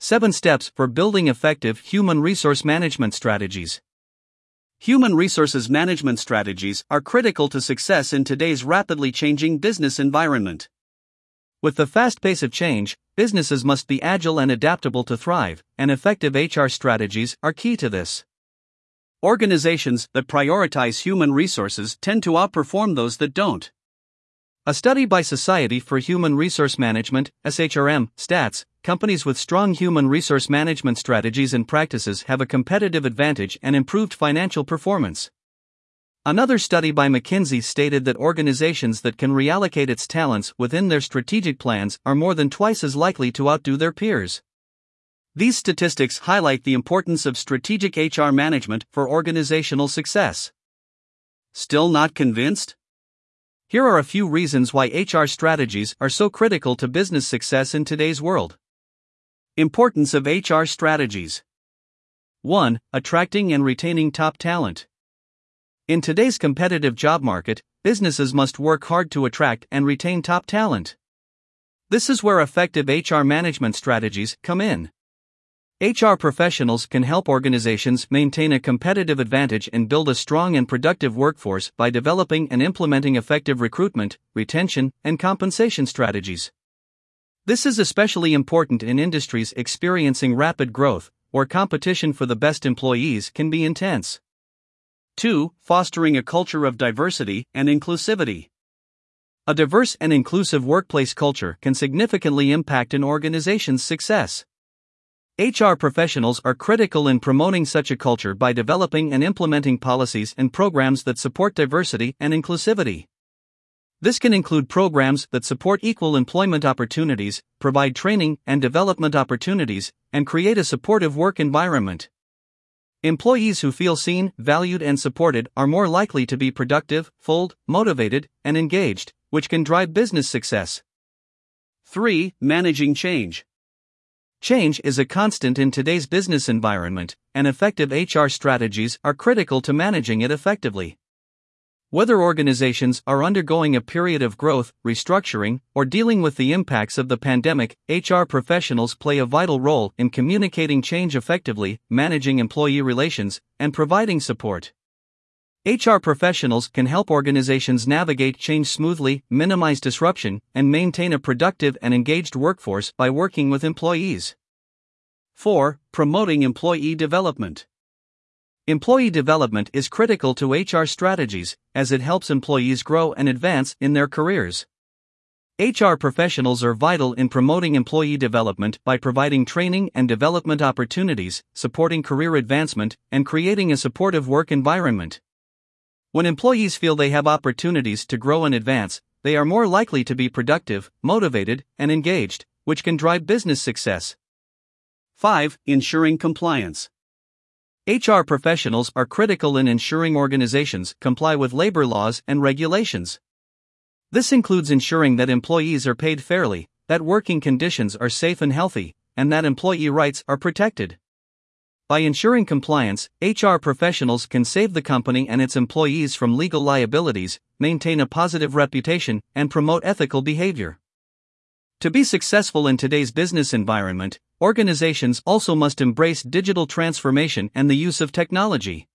7 Steps for Building Effective Human Resource Management Strategies. Human resources management strategies are critical to success in today's rapidly changing business environment. With the fast pace of change, businesses must be agile and adaptable to thrive, and effective HR strategies are key to this. Organizations that prioritize human resources tend to outperform those that don't. A study by Society for Human Resource Management, SHRM, stats companies with strong human resource management strategies and practices have a competitive advantage and improved financial performance. Another study by McKinsey stated that organizations that can reallocate its talents within their strategic plans are more than twice as likely to outdo their peers. These statistics highlight the importance of strategic HR management for organizational success. Still not convinced? Here are a few reasons why HR strategies are so critical to business success in today's world. Importance of HR strategies 1. Attracting and retaining top talent. In today's competitive job market, businesses must work hard to attract and retain top talent. This is where effective HR management strategies come in. HR professionals can help organizations maintain a competitive advantage and build a strong and productive workforce by developing and implementing effective recruitment, retention, and compensation strategies. This is especially important in industries experiencing rapid growth, where competition for the best employees can be intense. 2. Fostering a culture of diversity and inclusivity. A diverse and inclusive workplace culture can significantly impact an organization's success. HR professionals are critical in promoting such a culture by developing and implementing policies and programs that support diversity and inclusivity. This can include programs that support equal employment opportunities, provide training and development opportunities, and create a supportive work environment. Employees who feel seen, valued, and supported are more likely to be productive, full, motivated, and engaged, which can drive business success. 3. Managing change. Change is a constant in today's business environment, and effective HR strategies are critical to managing it effectively. Whether organizations are undergoing a period of growth, restructuring, or dealing with the impacts of the pandemic, HR professionals play a vital role in communicating change effectively, managing employee relations, and providing support. HR professionals can help organizations navigate change smoothly, minimize disruption, and maintain a productive and engaged workforce by working with employees. 4. Promoting employee development. Employee development is critical to HR strategies, as it helps employees grow and advance in their careers. HR professionals are vital in promoting employee development by providing training and development opportunities, supporting career advancement, and creating a supportive work environment. When employees feel they have opportunities to grow and advance, they are more likely to be productive, motivated, and engaged, which can drive business success. 5. Ensuring compliance. HR professionals are critical in ensuring organizations comply with labor laws and regulations. This includes ensuring that employees are paid fairly, that working conditions are safe and healthy, and that employee rights are protected. By ensuring compliance, HR professionals can save the company and its employees from legal liabilities, maintain a positive reputation, and promote ethical behavior. To be successful in today's business environment, organizations also must embrace digital transformation and the use of technology.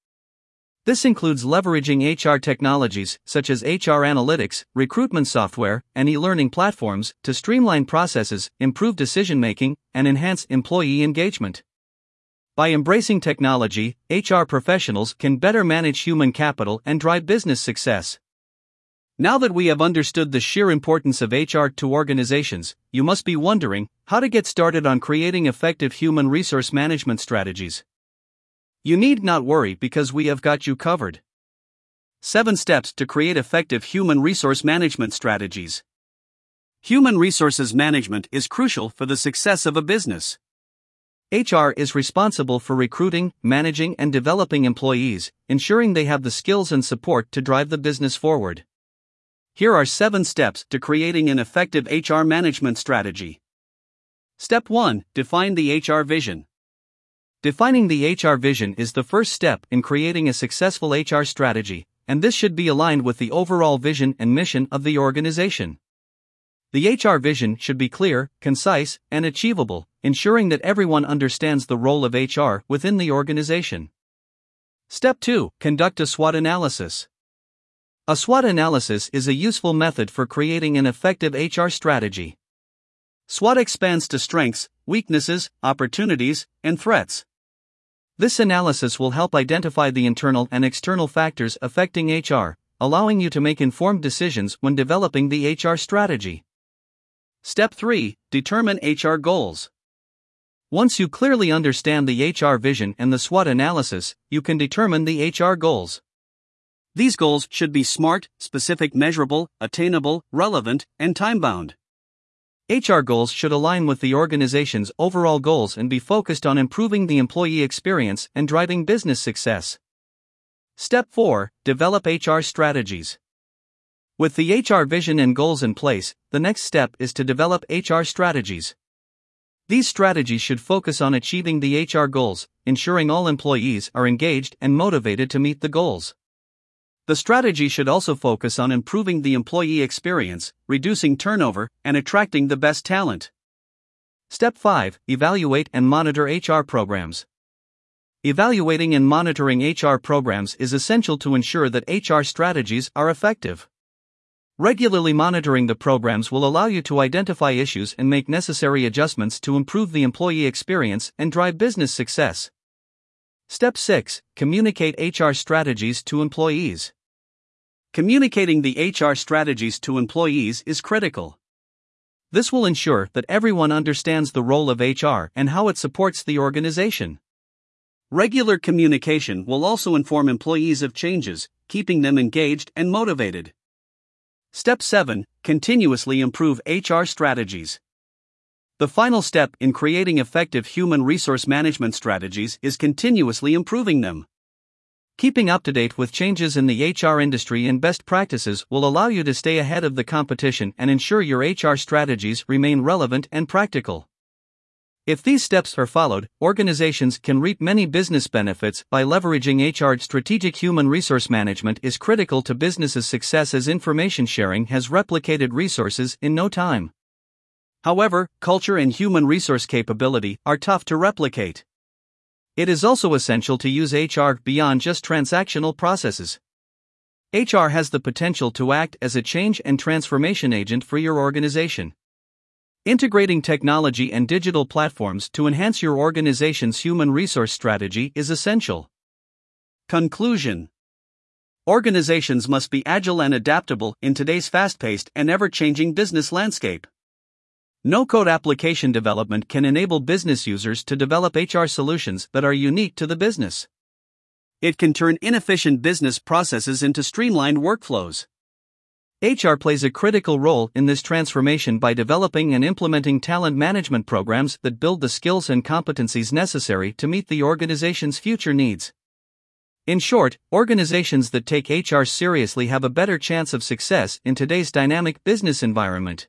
This includes leveraging HR technologies such as HR analytics, recruitment software, and e learning platforms to streamline processes, improve decision making, and enhance employee engagement. By embracing technology, HR professionals can better manage human capital and drive business success. Now that we have understood the sheer importance of HR to organizations, you must be wondering how to get started on creating effective human resource management strategies. You need not worry because we have got you covered. 7 Steps to Create Effective Human Resource Management Strategies. Human resources management is crucial for the success of a business. HR is responsible for recruiting, managing, and developing employees, ensuring they have the skills and support to drive the business forward. Here are seven steps to creating an effective HR management strategy. Step 1 Define the HR vision. Defining the HR vision is the first step in creating a successful HR strategy, and this should be aligned with the overall vision and mission of the organization. The HR vision should be clear, concise, and achievable, ensuring that everyone understands the role of HR within the organization. Step 2 Conduct a SWOT analysis. A SWOT analysis is a useful method for creating an effective HR strategy. SWOT expands to strengths, weaknesses, opportunities, and threats. This analysis will help identify the internal and external factors affecting HR, allowing you to make informed decisions when developing the HR strategy. Step 3 Determine HR goals. Once you clearly understand the HR vision and the SWOT analysis, you can determine the HR goals. These goals should be SMART, specific, measurable, attainable, relevant, and time bound. HR goals should align with the organization's overall goals and be focused on improving the employee experience and driving business success. Step 4 Develop HR strategies. With the HR vision and goals in place, the next step is to develop HR strategies. These strategies should focus on achieving the HR goals, ensuring all employees are engaged and motivated to meet the goals. The strategy should also focus on improving the employee experience, reducing turnover, and attracting the best talent. Step 5 Evaluate and monitor HR programs. Evaluating and monitoring HR programs is essential to ensure that HR strategies are effective. Regularly monitoring the programs will allow you to identify issues and make necessary adjustments to improve the employee experience and drive business success. Step 6 Communicate HR strategies to employees. Communicating the HR strategies to employees is critical. This will ensure that everyone understands the role of HR and how it supports the organization. Regular communication will also inform employees of changes, keeping them engaged and motivated. Step 7 Continuously improve HR strategies. The final step in creating effective human resource management strategies is continuously improving them. Keeping up to date with changes in the HR industry and best practices will allow you to stay ahead of the competition and ensure your HR strategies remain relevant and practical. If these steps are followed, organizations can reap many business benefits by leveraging HR. Strategic human resource management is critical to businesses' success as information sharing has replicated resources in no time. However, culture and human resource capability are tough to replicate. It is also essential to use HR beyond just transactional processes. HR has the potential to act as a change and transformation agent for your organization. Integrating technology and digital platforms to enhance your organization's human resource strategy is essential. Conclusion Organizations must be agile and adaptable in today's fast paced and ever changing business landscape. No code application development can enable business users to develop HR solutions that are unique to the business. It can turn inefficient business processes into streamlined workflows. HR plays a critical role in this transformation by developing and implementing talent management programs that build the skills and competencies necessary to meet the organization's future needs. In short, organizations that take HR seriously have a better chance of success in today's dynamic business environment.